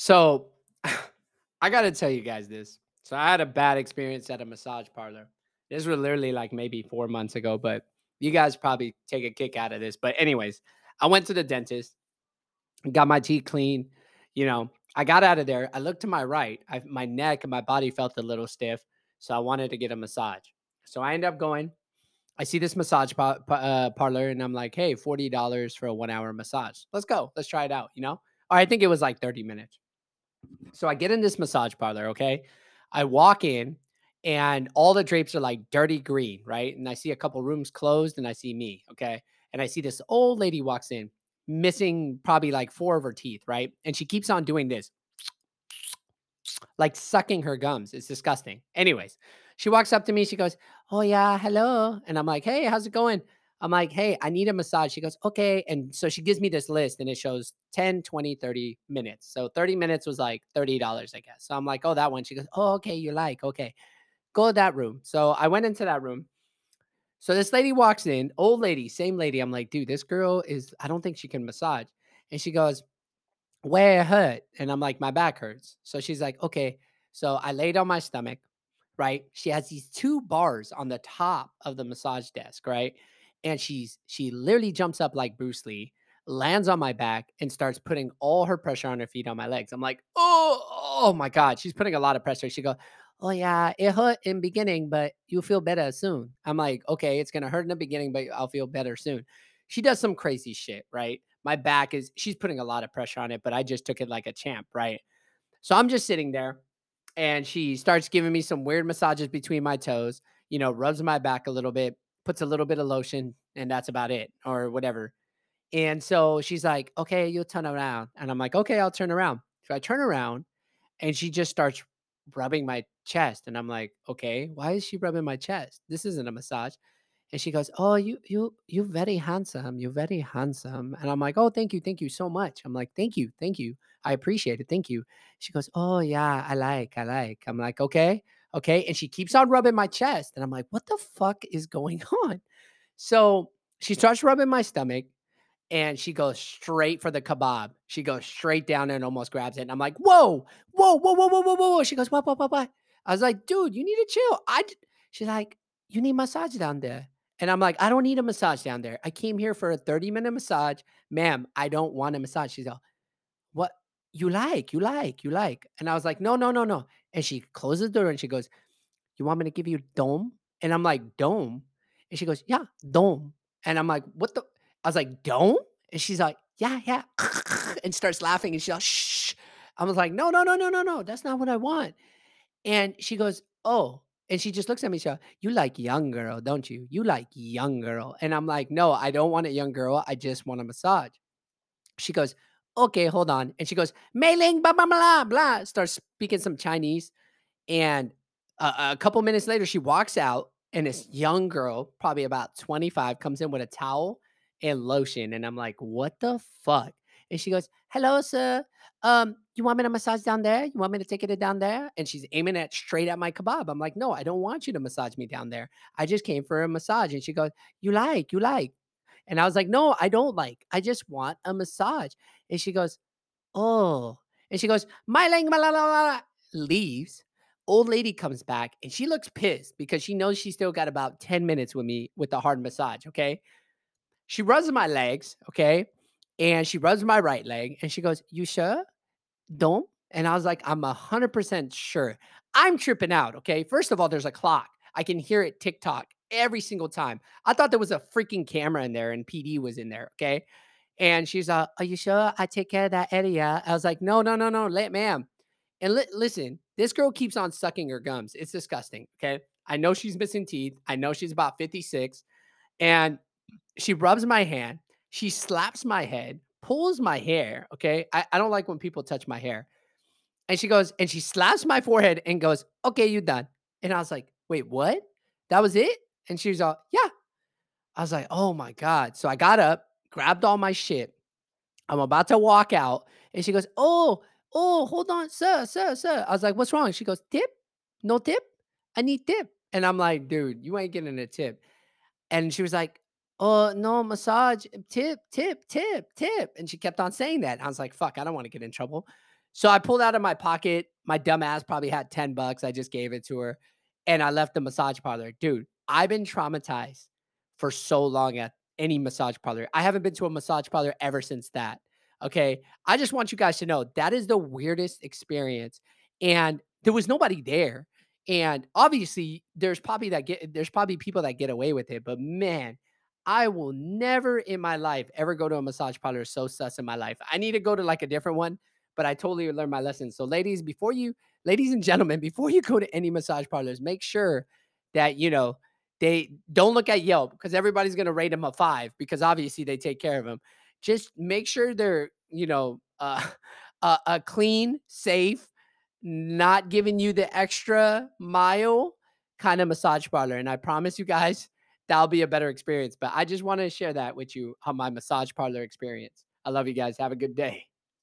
So I got to tell you guys this. So I had a bad experience at a massage parlor. This was literally like maybe four months ago, but you guys probably take a kick out of this. But, anyways, I went to the dentist, got my teeth clean. You know, I got out of there. I looked to my right. I, my neck and my body felt a little stiff. So I wanted to get a massage. So I end up going. I see this massage pa- pa- uh, parlor and I'm like, hey, $40 for a one hour massage. Let's go. Let's try it out. You know, or I think it was like 30 minutes. So I get in this massage parlor. Okay. I walk in and all the drapes are like dirty green, right? And I see a couple rooms closed and I see me. Okay. And I see this old lady walks in, missing probably like four of her teeth, right? And she keeps on doing this, like sucking her gums. It's disgusting. Anyways, she walks up to me. She goes, Oh, yeah, hello. And I'm like, Hey, how's it going? I'm like, Hey, I need a massage. She goes, Okay. And so she gives me this list and it shows 10, 20, 30 minutes. So 30 minutes was like $30, I guess. So I'm like, Oh, that one. She goes, Oh, okay. You like, okay. Go to that room. So I went into that room. So this lady walks in, old lady, same lady. I'm like, dude, this girl is, I don't think she can massage. And she goes, where hurt? And I'm like, my back hurts. So she's like, okay. So I laid on my stomach, right? She has these two bars on the top of the massage desk, right? And she's she literally jumps up like Bruce Lee, lands on my back, and starts putting all her pressure on her feet on my legs. I'm like, oh, oh my God. She's putting a lot of pressure. She goes, Oh yeah, it hurt in beginning, but you feel better soon. I'm like, okay, it's gonna hurt in the beginning, but I'll feel better soon. She does some crazy shit, right? My back is she's putting a lot of pressure on it, but I just took it like a champ, right? So I'm just sitting there and she starts giving me some weird massages between my toes, you know, rubs my back a little bit, puts a little bit of lotion, and that's about it, or whatever. And so she's like, okay, you'll turn around. And I'm like, okay, I'll turn around. So I turn around and she just starts rubbing my chest. And I'm like, okay, why is she rubbing my chest? This isn't a massage. And she goes, Oh, you you you very handsome. You're very handsome. And I'm like, Oh, thank you, thank you so much. I'm like, thank you, thank you. I appreciate it. Thank you. She goes, Oh yeah, I like, I like. I'm like, okay, okay. And she keeps on rubbing my chest. And I'm like, what the fuck is going on? So she starts rubbing my stomach and she goes straight for the kebab. She goes straight down there and almost grabs it. And I'm like, whoa, whoa, whoa, whoa, whoa, whoa, whoa. She goes, what, what, what, what? I was like, dude, you need to chill. I, d-" she's like, you need massage down there. And I'm like, I don't need a massage down there. I came here for a 30 minute massage. Ma'am, I don't want a massage. She's like, what you like, you like, you like. And I was like, no, no, no, no. And she closes the door and she goes, you want me to give you dome? And I'm like, dome? And she goes, yeah, dome. And I'm like, what the? I was like, dome? And she's like, yeah, yeah. And starts laughing and she's like, shh. I was like, no, no, no, no, no, no. That's not what I want. And she goes, oh. And she just looks at me. She goes, you like young girl, don't you? You like young girl. And I'm like, no, I don't want a young girl. I just want a massage. She goes, okay, hold on. And she goes, Mei Ling, blah, blah, blah, blah. Starts speaking some Chinese. And a, a couple minutes later, she walks out, and this young girl, probably about 25, comes in with a towel and lotion. And I'm like, what the fuck? And she goes, hello, sir. Um, you want me to massage down there? You want me to take it down there? And she's aiming it straight at my kebab. I'm like, no, I don't want you to massage me down there. I just came for a massage. And she goes, you like, you like. And I was like, no, I don't like. I just want a massage. And she goes, oh. And she goes, my leg, la, la, la, la," leaves. Old lady comes back and she looks pissed because she knows she still got about 10 minutes with me with the hard massage. Okay. She rubs my legs. Okay. And she rubs my right leg and she goes, You sure? Don't? And I was like, I'm a hundred percent sure. I'm tripping out. Okay. First of all, there's a clock. I can hear it tick tock every single time. I thought there was a freaking camera in there and PD was in there. Okay. And she's like, Are you sure I take care of that area? I was like, No, no, no, no, let ma'am. And li- listen, this girl keeps on sucking her gums. It's disgusting. Okay. I know she's missing teeth. I know she's about 56. And she rubs my hand. She slaps my head, pulls my hair. Okay. I, I don't like when people touch my hair. And she goes, and she slaps my forehead and goes, Okay, you done. And I was like, Wait, what? That was it? And she was all, Yeah. I was like, Oh my God. So I got up, grabbed all my shit. I'm about to walk out. And she goes, Oh, oh, hold on, sir, sir, sir. I was like, What's wrong? She goes, Tip? No tip? I need tip. And I'm like, Dude, you ain't getting a tip. And she was like, "Oh, no, massage, tip, tip, tip, tip." And she kept on saying that. I was like, "Fuck, I don't want to get in trouble." So I pulled out of my pocket. My dumb ass probably had 10 bucks. I just gave it to her and I left the massage parlor. Dude, I've been traumatized for so long at any massage parlor. I haven't been to a massage parlor ever since that. Okay. I just want you guys to know that is the weirdest experience. And there was nobody there. And obviously, there's probably that get there's probably people that get away with it, but man, I will never in my life ever go to a massage parlor so sus in my life. I need to go to like a different one, but I totally learned my lesson. So, ladies, before you, ladies and gentlemen, before you go to any massage parlors, make sure that you know they don't look at Yelp because everybody's gonna rate them a five because obviously they take care of them. Just make sure they're you know uh, clean, safe, not giving you the extra mile kind of massage parlor. And I promise you guys, that'll be a better experience. But I just want to share that with you on my massage parlor experience. I love you guys. Have a good day.